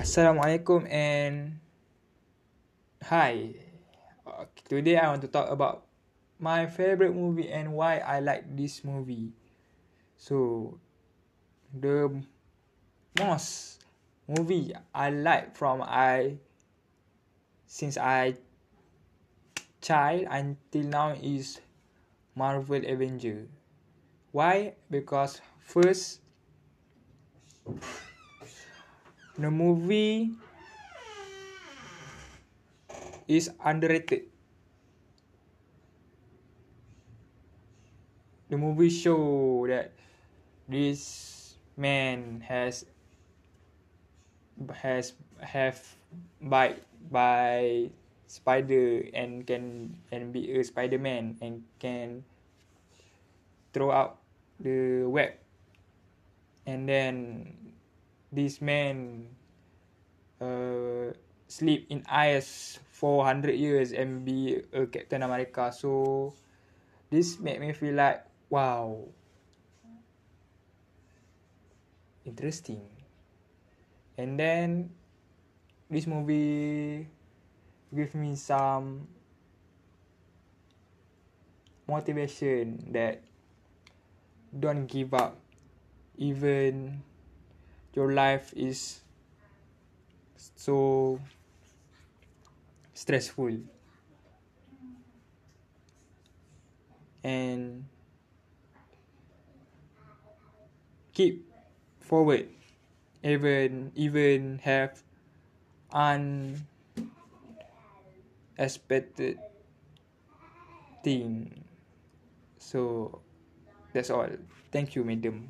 Assalamualaikum and hi. Today I want to talk about my favorite movie and why I like this movie. So the most movie I like from I since I child until now is Marvel Avenger. Why? Because first the movie is underrated. The movie show that this man has has have bite by spider and can and be a spider-man and can throw out the web and then this man uh, sleep in ice for 100 years and be a Captain America. So this made me feel like, wow, interesting. And then this movie give me some motivation that don't give up even your life is so stressful. And keep forward. Even even have unexpected thing. So that's all. Thank you madam